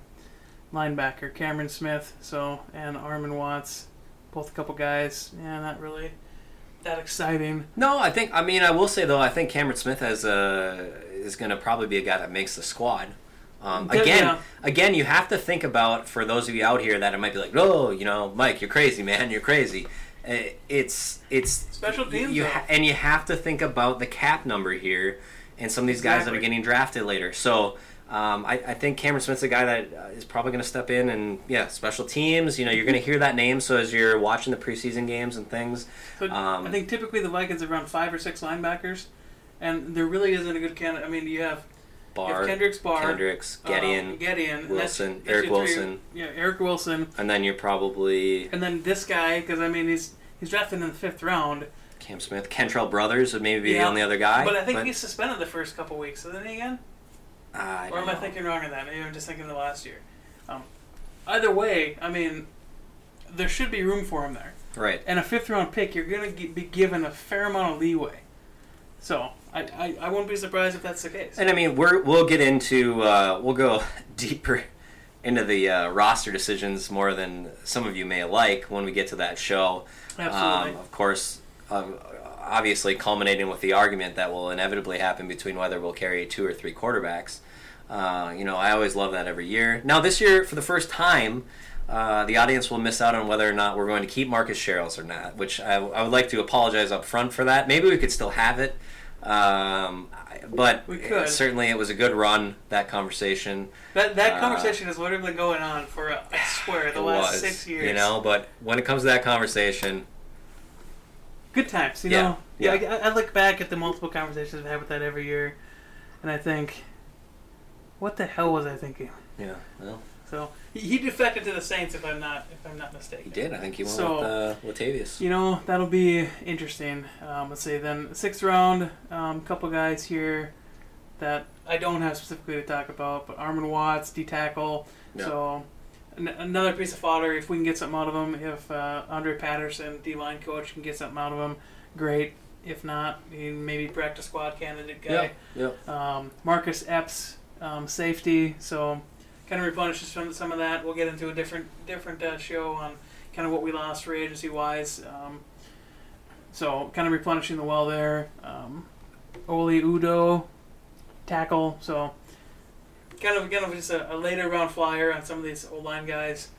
D: linebacker Cameron Smith, so and Armon Watts, both a couple guys. Yeah, not really that exciting.
B: No, I think. I mean, I will say though, I think Cameron Smith has uh, is going to probably be a guy that makes the squad. Um, again,
D: yeah.
B: again, you have to think about for those of you out here that it might be like, oh, you know, Mike, you're crazy, man, you're crazy. Uh, It's it's
D: Special teams,
B: you ha- and you have to think about the cap number here, and some of these guys that are getting drafted later. So. Um, I, I think Cameron Smith's a guy that uh, probably going to step in and yeah, special teams. You know, you're going to hear that name. So as you're watching the preseason games and things,
D: So
B: Um,
D: I think typically the Vikings have around five or six linebackers, and there really isn't a good candidate. I mean, you have,
B: Barr,
D: Kendricks Barr,
B: Kendricks,
D: um, Gedeon, that's-
B: Wilson,
D: that's
B: Eric
D: three-
B: Wilson.
D: yeah, Eric Wilson,
B: and then you're probably
D: and then this guy because I mean he's he's drafted in the fifth round,
B: Cam Smith, Kentrell Brothers would maybe be the only other guy.
D: but I think he's suspended the first couple weeks, isn't he again?
B: Uh, I
D: Or
B: don't
D: am I thinking wrong on that? Maybe I'm just thinking of the last year. Um, either way, I mean, there should be room for him there.
B: right.
D: And a fifth round pick, you're going to be given a fair amount of leeway. So I, I, I won't be surprised if that's the case.
B: And I mean, we're we'll get into uh, we'll go deeper into the uh, roster decisions more than some of you may like when we get to that show.
D: Absolutely.
B: Um, of course, um, obviously culminating with the argument that will inevitably happen between whether we'll carry two or three quarterbacks. Uh, you know, I always love that every year. Now, this year, for the first time, uh, the audience will miss out on whether or not we're going to keep Marcus Sherels or not, which I, I would like to apologize up front for that. Maybe we could still have it. Um, but
D: We could.
B: certainly it was a good run, that conversation.
D: that that
B: uh,
D: conversation has literally been going on for, I swear, the last
B: was,
D: six years.
B: You know, but when it comes to that conversation,
D: Good times, you
B: Yeah,
D: know? Yeah. I, I look back at the multiple conversations I've had with that every year, and I think, what the hell was I thinking?
B: yeah, well,
D: So he, defected to the Saints, if I'm not if I'm not mistaken.
B: he did. I think he went
D: So-
B: with uh, Latavius.
D: You know, that'll be interesting. Um, let's see, then sixth round, um, couple guys here that I don't have specifically to talk about, but Armon Watts, D tackle.
B: Yeah.
D: So an- another piece of fodder. If we can get something out of him, if uh, Andre Patterson, D line coach, can get something out of him, great. If not, he maybe practice squad candidate guy.
B: Yep.
D: Um, Marcus Epps, um, safety. So kind of replenishes some some of that. We'll get into a different different uh, show on kind of what we lost free agency wise. Um, so kind of replenishing the well there. Um, Oli Udoh, tackle. So kind of kind of just a, a later round flyer on some of these old line guys.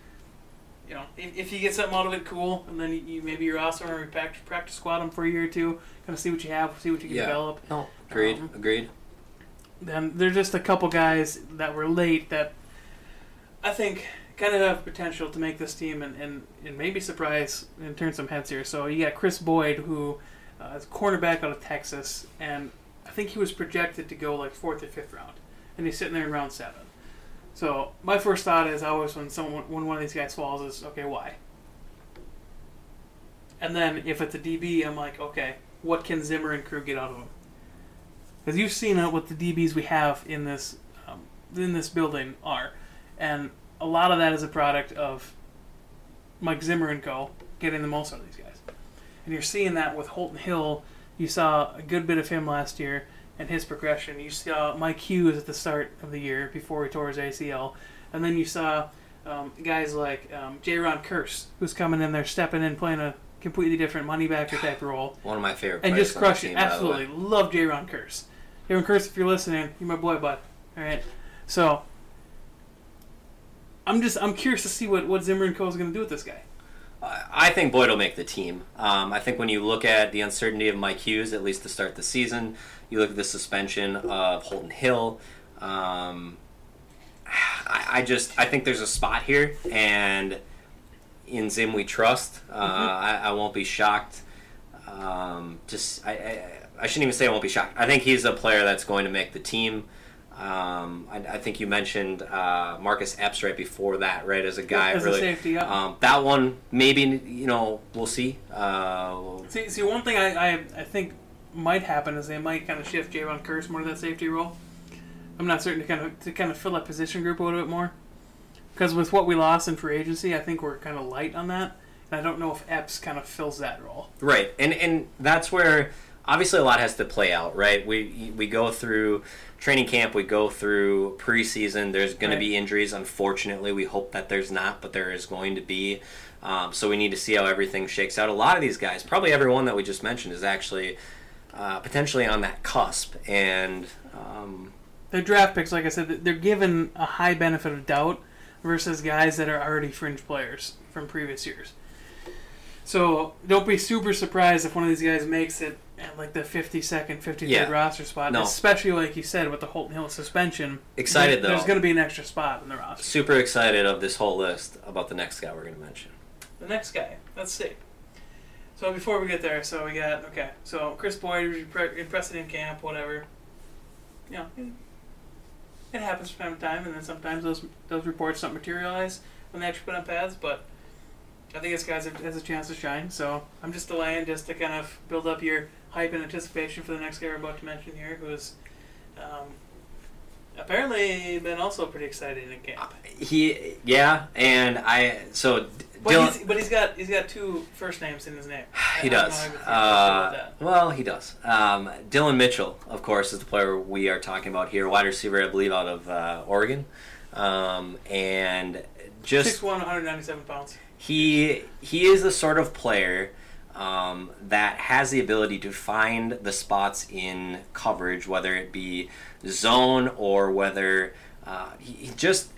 D: You know, if, if you get something out of it, cool, and then you, you maybe you're awesome or practice, practice squad them for a year or two, kind of see what you have, see what you can
B: Yeah.
D: develop.
B: No, agreed,
D: Um,
B: agreed.
D: Then there's just a couple guys that were late that I think kind of have potential to make this team and, and, and maybe surprise and turn some heads here. So you got Kris Boyd, who uh, is a cornerback out of Texas, and I think he was projected to go like fourth or fifth round, and he's sitting there in round seven. So my first thought is always when someone when one of these guys falls is okay why. And then if it's a DB, I'm like okay, what can Zimmer and crew get out of him? Because you've seen what the DBs we have in this um, in this building are, and a lot of that is a product of Mike Zimmer and Co. getting the most out of these guys. And you're seeing that with Holton Hill. You saw a good bit of him last year and his progression. You saw Mike Hughes at the start of the year before he tore his ACL, and then you saw um, guys like um, Jayron Kearse, who's coming in there, stepping in, playing a completely different money backer type role
B: One of my favorite.
D: and just
B: on the
D: crush it.
B: team, by the way.
D: Absolutely love Jayron Kearse. J. Ron Curse, if you're listening, you're my boy, bud. All right. So I'm just I'm curious to see what what Zimmer and Co is going to do with this guy.
B: I think Boyd will make the team. Um, I think when you look at the uncertainty of Mike Hughes, at least to start the season, you look at the suspension of Holton Hill. Um, I, I just I think there's a spot here, and in Zim we trust. Uh, I, I won't be shocked. Um, just I, I I shouldn't even say I won't be shocked. I think he's a player that's going to make the team. Um, I, I think you mentioned uh, Marcus Epps right before that, right? As a guy,
D: As a
B: really.
D: safety, yeah.
B: Um, that one, maybe you know, we'll see. Uh,
D: See, see, one thing I, I, I think might happen is they might kind of shift Jayron Kearse more to that safety role. I'm not certain to kind of to kind of fill that position group a little bit more. Because with what we lost in free agency, I think we're kind of light on that. And I don't know if Epps kind of fills that role.
B: Right, and and that's where obviously a lot has to play out, right? We we go through training camp, we go through preseason. There's going
D: Right.
B: to be injuries. Unfortunately, we hope that there's not, but there is going to be. Um, so we need to see how everything shakes out. A lot of these guys, probably everyone that we just mentioned, is actually uh, potentially on that cusp, and um,
D: Their draft picks, like I said, they're given a high benefit of doubt versus guys that are already fringe players from previous years. So don't be super surprised if one of these guys makes it at like the 52nd, 53rd
B: Yeah.
D: roster spot.
B: No.
D: Especially like you said with the Holton Hill suspension.
B: Excited,
D: there- There's going to be an extra spot in the roster.
B: super excited of this whole list about the next guy we're going to mention.
D: The next guy. Let's see. So before we get there, so we got okay. So Kris Boyd was impre- impressed in camp, whatever. You know, it, it happens from time to time, and then sometimes those those reports don't materialize when they actually put on pads. But I think this guy has a, has a chance to shine. So I'm just delaying just to kind of build up your hype and anticipation for the next guy we're about to mention here, who's um, apparently been also pretty excited in the camp.
B: He, yeah, and I so
D: But,
B: Dillon.
D: he's, but he's got he's got two first names in his name.
B: He
D: I
B: does.
D: know how you feel about
B: Uh, well, he does. Um, Dillon Mitchell, of course, is the player we are talking about here, wide receiver, I believe, out of uh, Oregon, um, and just
D: 6'1", 197 pounds.
B: he he is the sort of player um, that has the ability to find the spots in coverage, whether it be zone or whether uh, he, he just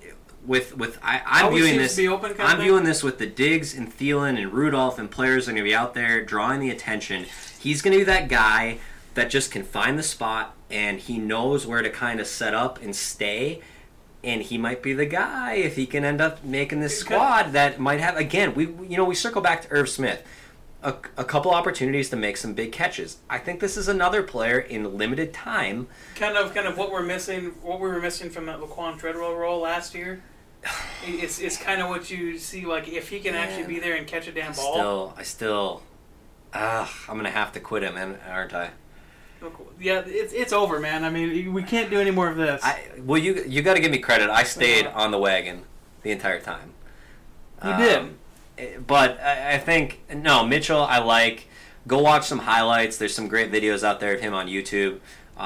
B: with with I, I'm
D: Always
B: viewing this.
D: open
B: I'm
D: thing?
B: viewing this with the Diggs and Thielen and Rudolph and players are going to be out there drawing the attention. He's going to be that guy that just can find the spot and he knows where to kind of set up and stay. And he might be the guy if he can end up making this squad that might have again. We you know we circle back to Irv Smith, a, a couple opportunities to make some big catches. I think this is another player in limited time.
D: Kind of, kind of what we're missing, what we were missing from that Laquan Treadwell role last year. It's, it's kind of what you see, like if he can actually be there and catch a damn ball.
B: Still, I still, ah, I'm gonna have to quit him, and aren't I?
D: Yeah, it's it's over, man. I mean, we can't do any more of this.
B: I well, you you got to give me credit. I stayed
D: Uh-huh.
B: on the wagon the entire time.
D: You did.
B: did, but I, I think no Mitchell. I like. Go watch some highlights. There's some great videos out there of him on YouTube. Uh,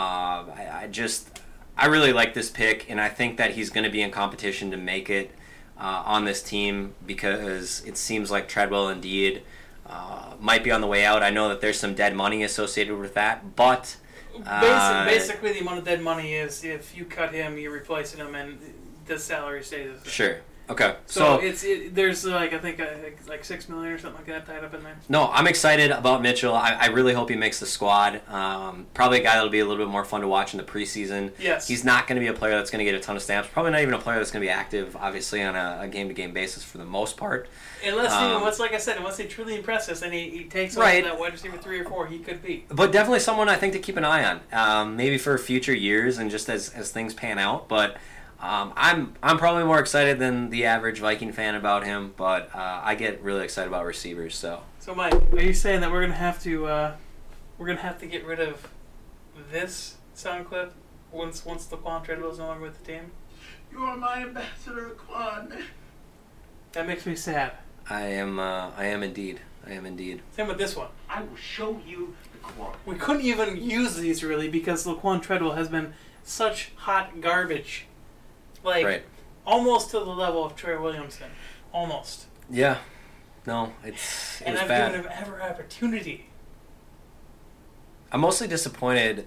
B: I, I just I really like this pick, and I think that he's going to be in competition to make it uh, on this team because it seems like Treadwell indeed uh, might be on the way out. I know that there's some dead money associated with that, but
D: Basi-
B: Uh,
D: basically, the amount of dead money is if you cut him, you're replacing him, and the salary stays. the same.
B: Sure. Okay.
D: So,
B: So,
D: it's it, there's like I think uh, like, six million or something like that tied up in there.
B: no, I'm excited about Mitchell. I, I really hope he makes the squad. Um, probably a guy that'll be a little bit more fun to watch in the preseason.
D: Yes.
B: He's not going to be a player that's going to get a ton of stamps. Probably not even a player that's going to be active, obviously, on a game to game basis for the most part.
D: Unless he,
B: Um,
D: unless like I said, unless he truly impresses and he, he takes
B: Right.
D: that wide receiver three or four, he could be.
B: But definitely someone I think to keep an eye on, um, maybe for future years and just as, as things pan out. But um, I'm I'm probably more excited than the average Viking fan about him. But uh, I get really excited about receivers. So
D: So Mike, are you saying that we're gonna have to uh, we're gonna have to get rid of this sound clip once once Laquan Treadwell's no longer with the team?
E: You are my ambassador, Quan.
D: That makes me sad.
B: I am uh, I am indeed I am indeed.
D: Same with this one.
E: I will show you the Quan.
D: We couldn't even use these really because Laquan Treadwell has been such hot garbage, like
B: right.
D: almost to the level of Troy Williamson, almost.
B: Yeah. No, it's it
D: and I've
B: bad.
D: given him every opportunity.
B: I'm mostly disappointed.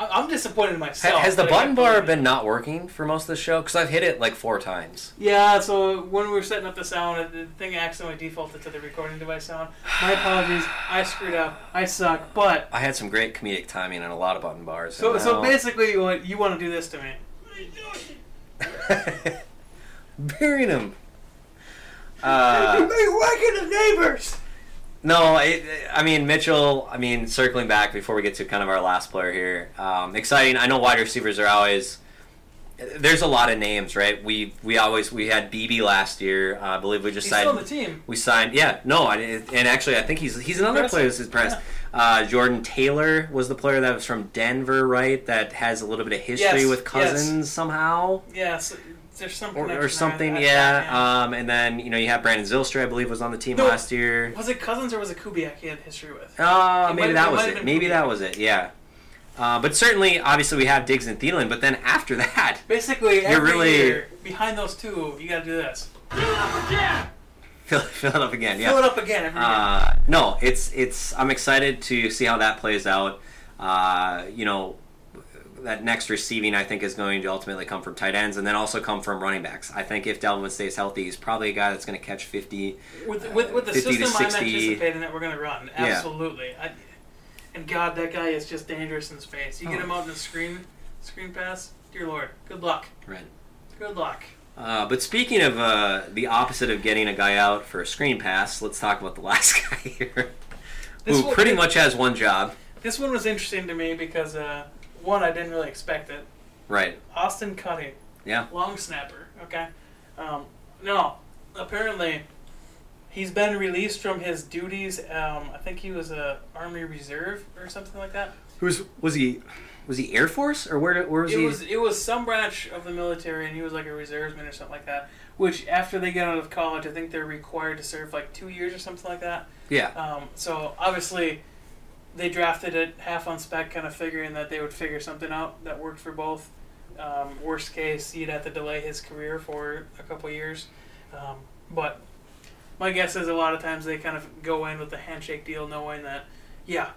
D: I'm disappointed in
B: Ha-
D: myself.
B: has the button bar been not working for most of the show? Because I've hit it like four times.
D: Yeah, so when we were setting up the sound, the thing accidentally defaulted to the recording device sound. My apologies. I screwed up. I suck. But
B: I had some great comedic timing on a lot of button bars.
D: so
B: and
D: so basically, you want you want to do this to me?
B: burying him. Uh,
D: waking the neighbors.
B: no, it, I mean Mitchell. I mean, circling back before we get to kind of our last player here, um, exciting. I know wide receivers are always. There's a lot of names, right? We we always we had Beebe last year. Uh, I believe we just
D: He's
B: signed.
D: still on the team.
B: We signed, yeah, no, I, and actually, I think he's he's another player that's impressed. Uh, Jordan Taylor was the player that was from Denver, right? That has a little bit of history
D: Yes,
B: with
D: yes.
B: Cousins somehow,
D: Yes. there's some
B: or, or something.
D: I- I-
B: yeah. Um, and then you know you have Brandon Zylstra, I believe, was on the team
D: No.
B: last year.
D: Was it Cousins or was it Kubiak he had history with?
B: Uh,
D: It
B: maybe that was it. Maybe
D: Kubiak.
B: that was it. Yeah. Uh, but certainly, obviously, we have Diggs and Thielen. But then after that,
D: Basically, every
B: really-
D: year behind those two, you got to do this.
B: fill, it up again. fill it up again. Yeah.
D: Fill it up again every year.
B: Uh, no, it's it's. I'm excited to see how that plays out. Uh, you know, that next receiving I think is going to ultimately come from tight ends and then also come from running backs. I think if Dalvin stays healthy, he's probably a guy that's going to catch 50.
D: With with, with the
B: 50 to
D: system I'm anticipating that we're going to run,
B: Yeah.
D: absolutely. I, and God, that guy is just dangerous in space. You get
B: Oh.
D: him out in the screen screen pass, dear Lord, good luck.
B: Right.
D: Good luck.
B: Uh, but speaking of uh, the opposite of getting a guy out for a screen pass, let's talk about the last guy here, who
D: one-
B: pretty much has one job.
D: This one was interesting to me because uh, one, I didn't really expect it.
B: Right.
D: Austin Cutting,
B: Yeah.
D: long snapper. Okay. Um, no, apparently he's been released from his duties. Um, I think he was a Army Reserve or something like that.
B: Who's was he? Was he Air Force or where? Where was
D: It
B: he?
D: was it was some branch of the military, and he was like a reserveman or something like that. Which after they get out of college, I think they're required to serve like two years or something like that.
B: yeah.
D: Um, so obviously, they drafted it half on spec, kind of figuring that they would figure something out that worked for both. Um, worst case, he'd have to delay his career for a couple years. Um, but my guess is a lot of times they kind of go in with the handshake deal, knowing that, yeah,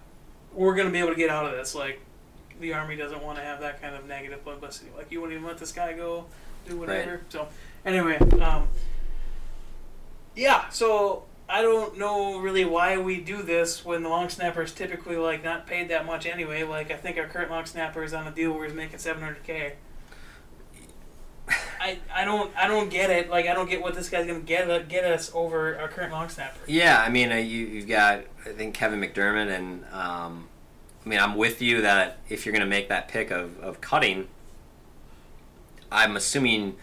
D: we're going to be able to get out of this. Like, the Army doesn't want to have that kind of negative publicity. Like, you wouldn't even let this guy go do whatever. So, anyway, um, yeah, so I don't know really why we do this when the long snapper is typically like not paid that much anyway. Like I think our current long snapper is on a deal where he's making seven hundred k. I, I don't I don't get it. Like I don't get what this guy's gonna get get us over our current long snapper.
B: Yeah, I mean, uh, you you've got I think Kevin McDermott, and um, I mean, I'm with you that if you're going to make that pick of, of cutting, I'm assuming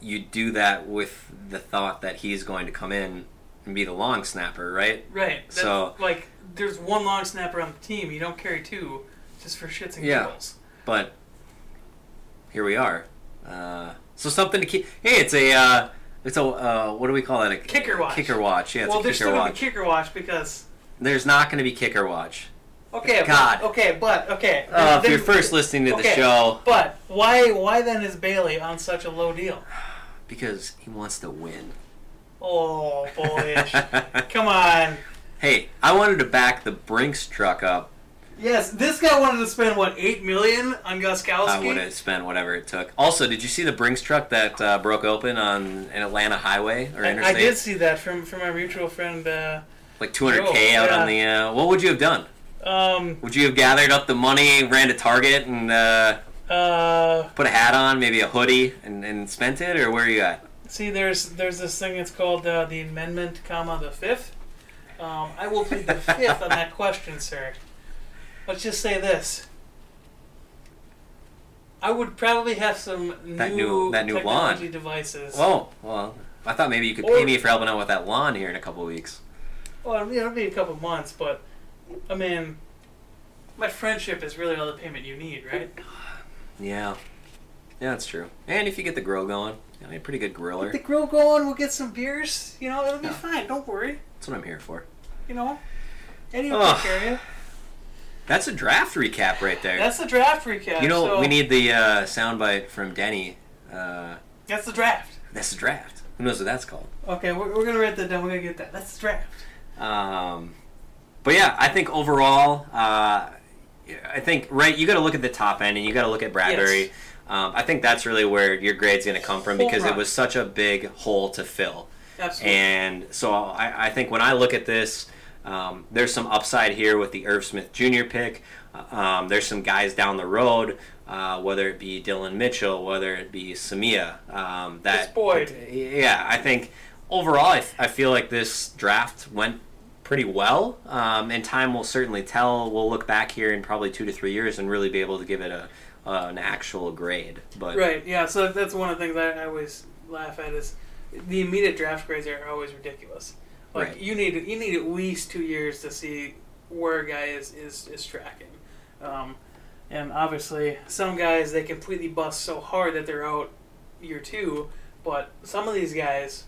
B: you do that with the thought that he's going to come in and be the long snapper, right?
D: Right. That's,
B: So-
D: like there's one long snapper on the team. You don't carry two just for shits and
B: Yeah.
D: giggles.
B: But here we are. Uh, so something to keep. Hey, it's a uh, it's a uh, what do we call it? A
D: Kicker watch.
B: Kicker watch. Yeah, it's
D: well,
B: a
D: there's
B: kicker
D: still gonna be kicker watch because
B: There's not going to be kicker watch.
D: okay,
B: God.
D: But, okay, but okay.
B: Uh, if
D: then-
B: you're first listening to the show,
D: But why why then is Bailey on such a low deal?
B: because he wants to win.
D: Oh, boyish. Come on.
B: Hey, I wanted to back the Brinks truck up
D: Yes, this guy wanted to spend what eight million on Gostkowski.
B: I would have spent whatever it took. Also, did you see the Brinks truck that uh, broke open on an Atlanta highway or
D: I, I did see that from from our mutual friend. Uh,
B: Like 200k
D: Joe,
B: out
D: yeah.
B: on the. Uh, what would you have done?
D: um,
B: Would you have gathered up the money, ran to Target, and uh,
D: uh,
B: put a hat on, maybe a hoodie, and, and spent it, or where are you at?
D: see, there's there's this thing. It's called uh, the amendment, comma the fifth. Um, I will plead the fifth on that question, sir. Let's just say this. I would probably have some
B: That
D: new,
B: new- that new lawn.
D: technology devices.
B: Oh, well, I thought maybe you could
D: Or-
B: pay me for helping out with that lawn here in a couple weeks.
D: Well, it'll be a couple months, but I mean, my friendship is really all the payment you need, right?
B: Yeah. Yeah, that's true. And if you get the grill going, I mean, a pretty good griller.
D: Get the grill going. We'll get some beers. You know, it'll be
B: Yeah.
D: fine. Don't worry.
B: That's what I'm here for.
D: You know, Eddie will
B: Ugh.
D: take care of you.
B: That's a draft recap right there.
D: That's the draft recap.
B: you know,
D: so
B: we need the uh, soundbite from Denny. Uh,
D: That's the draft.
B: that's the draft. Who knows what that's called?
D: Okay, we're, we're gonna write that down. We're gonna get that. That's the draft.
B: Um, but yeah, I think overall, uh, I think right. You got to look at the top end, and you got to look at Bradbury.
D: Yes.
B: Um, I think that's really where your grade's going to come from because
D: run.
B: it was such a big hole to fill.
D: Absolutely.
B: And so I, I think when I look at this, um, there's some upside here with the Irv Smith Jr. pick. Uh, Um, there's some guys down the road, uh, whether it be Dillon Mitchell, whether it be Samia. Um, that
D: Boyd.
B: yeah, I think overall, I, f- I feel like this draft went pretty well, um, and time will certainly tell. We'll look back here in probably two to three years and really be able to give it a uh, an actual grade. But
D: Right. Yeah. So that's one of the things I, I always laugh at is the immediate draft grades are always ridiculous. Like
B: Right.
D: you need you need at least two years to see where a guy is is, is tracking. Um, and obviously, some guys they completely bust so hard that they're out year two, but some of these guys,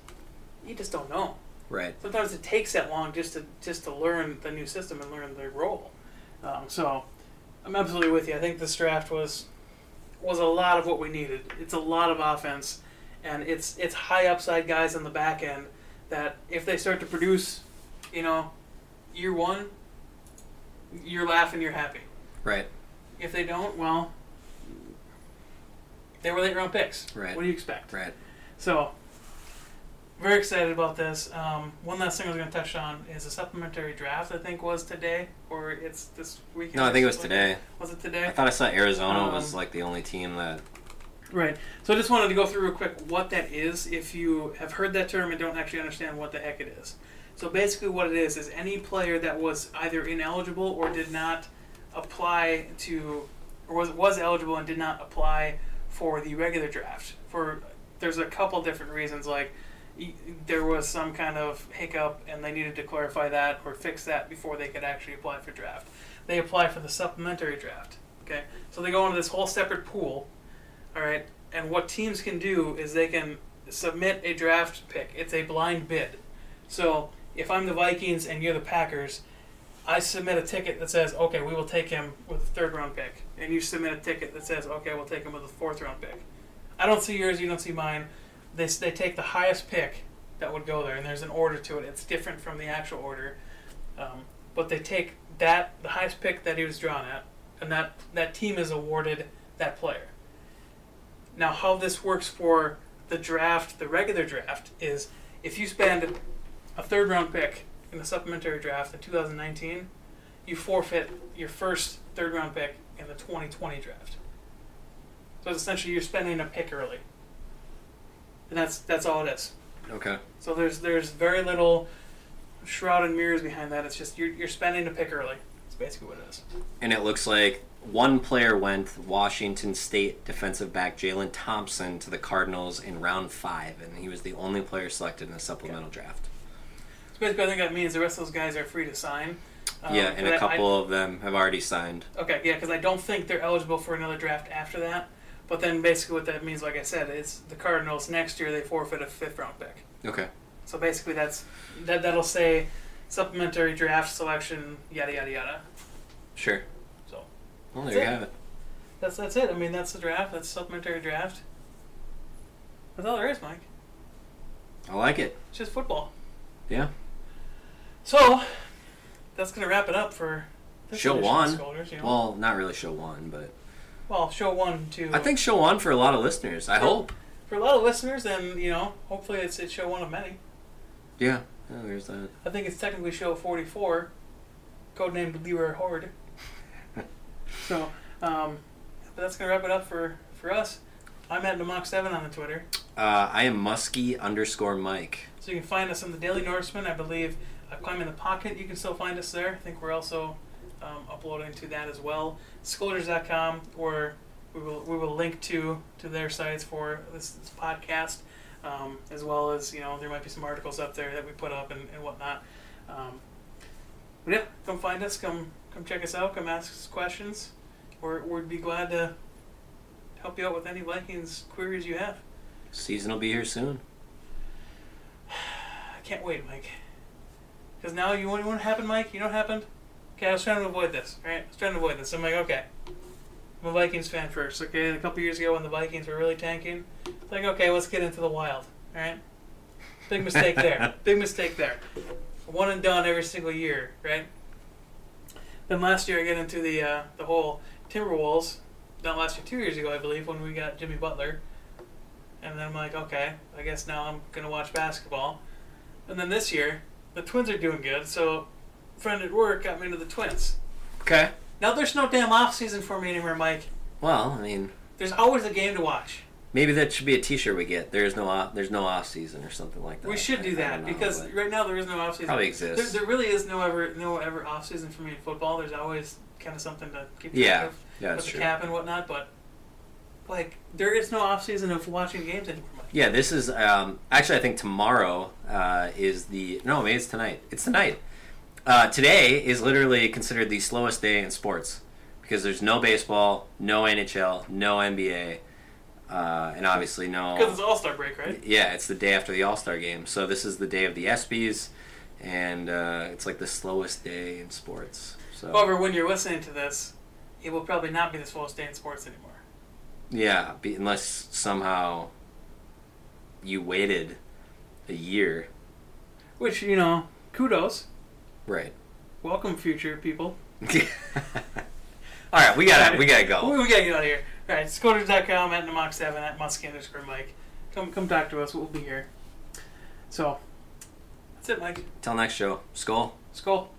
D: you just don't know.
B: right,
D: Sometimes it takes that long just to just to learn the new system and learn the role. Um, so, I'm absolutely with you. I think this draft was was a lot of what we needed. It's a lot of offense, and it's it's high upside guys on the back end that if they start to produce, you know, year one, you're laughing, you're happy.
B: right,
D: If they don't, well, they were late round picks.
B: Right.
D: What do you expect?
B: right.
D: So, very excited about this. Um, one last thing I was going to touch on is a supplementary draft. I think was today, or it's this weekend.
B: No, I think it was today.
D: Was it today?
B: I thought I saw Arizona was
D: Um,
B: like the only team that.
D: Right. So I just wanted to go through real quick what that is. If you have heard that term and don't actually understand what the heck it is. So basically, what it is is any player that was either ineligible or did not apply to, or was was eligible and did not apply for the regular draft. For there's a couple different reasons, like there was some kind of hiccup and they needed to clarify that or fix that before they could actually apply for draft. They apply for the supplementary draft. Okay, so they go into this whole separate pool. All right, and what teams can do is they can submit a draft pick. It's a blind bid. So if I'm the Vikings and you're the Packers, I submit a ticket that says, okay, we will take him with a third round pick, and you submit a ticket that says, okay, we'll take him with a fourth round pick. I don't see yours, you don't see mine. They they take the highest pick that would go there, and there's an order to it. It's different from the actual order, um, but they take that the highest pick that he was drawn at, and that that team is awarded that player. Now, how this works for the draft, the regular draft, is if you spend a third round pick in the supplementary draft in 2019, you forfeit your first third round pick in the 2020 draft. So it's essentially you're spending a pick early, and that's that's all it is.
B: Okay.
D: So there's there's very little shroud and mirrors behind that. It's just you're, you're spending a pick early. That's basically what it is.
B: And it looks like one player went Washington State defensive back Jalen Thompson to the Cardinals in round five, and he was the only player selected in the supplemental draft.
D: So basically, I think that means the rest of those guys are free to sign. Um,
B: yeah, and
D: a
B: a
D: I-
B: couple of them have already signed.
D: Okay, yeah, because I don't think they're eligible for another draft after that. But then basically what that means, like I said, is the Cardinals next year they forfeit a fifth round pick.
B: Okay.
D: So basically that's that that'll say supplementary draft selection yada yada yada.
B: Sure. Well,
D: That's
B: there you
D: it.
B: have it.
D: that's that's it. I mean that's the draft. That's supplementary draft. That's all there is, Mike.
B: I like it.
D: It's just football.
B: Yeah.
D: So that's gonna wrap it up for
B: Show one.
D: You know.
B: Well, not really show one, but
D: Well, show one to
B: I think show one for a lot of listeners. I hope.
D: for a lot of listeners, and you know, hopefully it's it's show one of many.
B: Yeah. Yeah, there's that.
D: I think it's technically show forty four, codenamed Leroy Horde. So, um, but that's gonna wrap it up for for us. I'm at Namok Seven on the Twitter,
B: Uh, I am Muskie underscore Mike.
D: so you can find us on the Daily Norseman. I believe uh, Climb in the Pocket. You can still find us there. I think we're also um, uploading to that as well. Scolders.com, where we will we will link to to their sites for this, this podcast, um, as well as you know there might be some articles up there that we put up and, and whatnot. Um, but yeah, come find us. Come come check us out. Come ask us questions. We're, we'd be glad to help you out with any Vikings queries you have.
B: Season will be here soon.
D: I can't wait, Mike. Because now you want, what happened, Mike? You know what happened? Okay, I was trying to avoid this, right? I was trying to avoid this. I'm like, okay. I'm a Vikings fan first, okay? And a couple years ago when the Vikings were really tanking, it's like, okay, let's get into the wild, alright? Big mistake there. Big mistake there. One and done every single year, right? Then last year I get into the uh, the whole Timberwolves. Not last year, two years ago, I believe, when we got Jimmy Butler. And then I'm like, okay, I guess now I'm gonna watch basketball. And then this year, the Twins are doing good, so a friend at work got me into the Twins.
B: Okay.
D: Now there's no damn off season for me anymore, Mike.
B: Well, I mean,
D: There's always a game to watch.
B: Maybe that should be a T-shirt we get. There's no off, there's no off season or something like that.
D: We should
B: I-
D: do that
B: know,
D: because right now there is no off season.
B: Probably exists.
D: There, there really is no ever no ever off season for me in football. There's always kind of something to keep track
B: Yeah,
D: of
B: yeah,
D: with the
B: true.
D: cap and whatnot. But like there is no off season of watching games anymore.
B: Yeah, this is um, actually I think tomorrow uh, is the no, maybe it's tonight. It's tonight. Uh, today is literally considered the slowest day in sports because there's no baseball, no NHL, no NBA, uh, and obviously no.
D: Because it's All Star break, right?
B: Yeah, it's the day after the All Star game, so this is the day of the ESPYS, and uh, it's like the slowest day in sports. So
D: However, when you're listening to this, it will probably not be the slowest day in sports anymore.
B: yeah, be, unless somehow you waited a year,
D: Which you know, kudos.
B: right?
D: Welcome, future people.
B: All right, we gotta we gotta go.
D: We, we gotta get out of here. All right, Scoters.com at Namok7 at Muskie underscore Mike. Come, come talk to us. We'll be here. So, that's it, Mike.
B: Till next show, Skull.
D: Skull.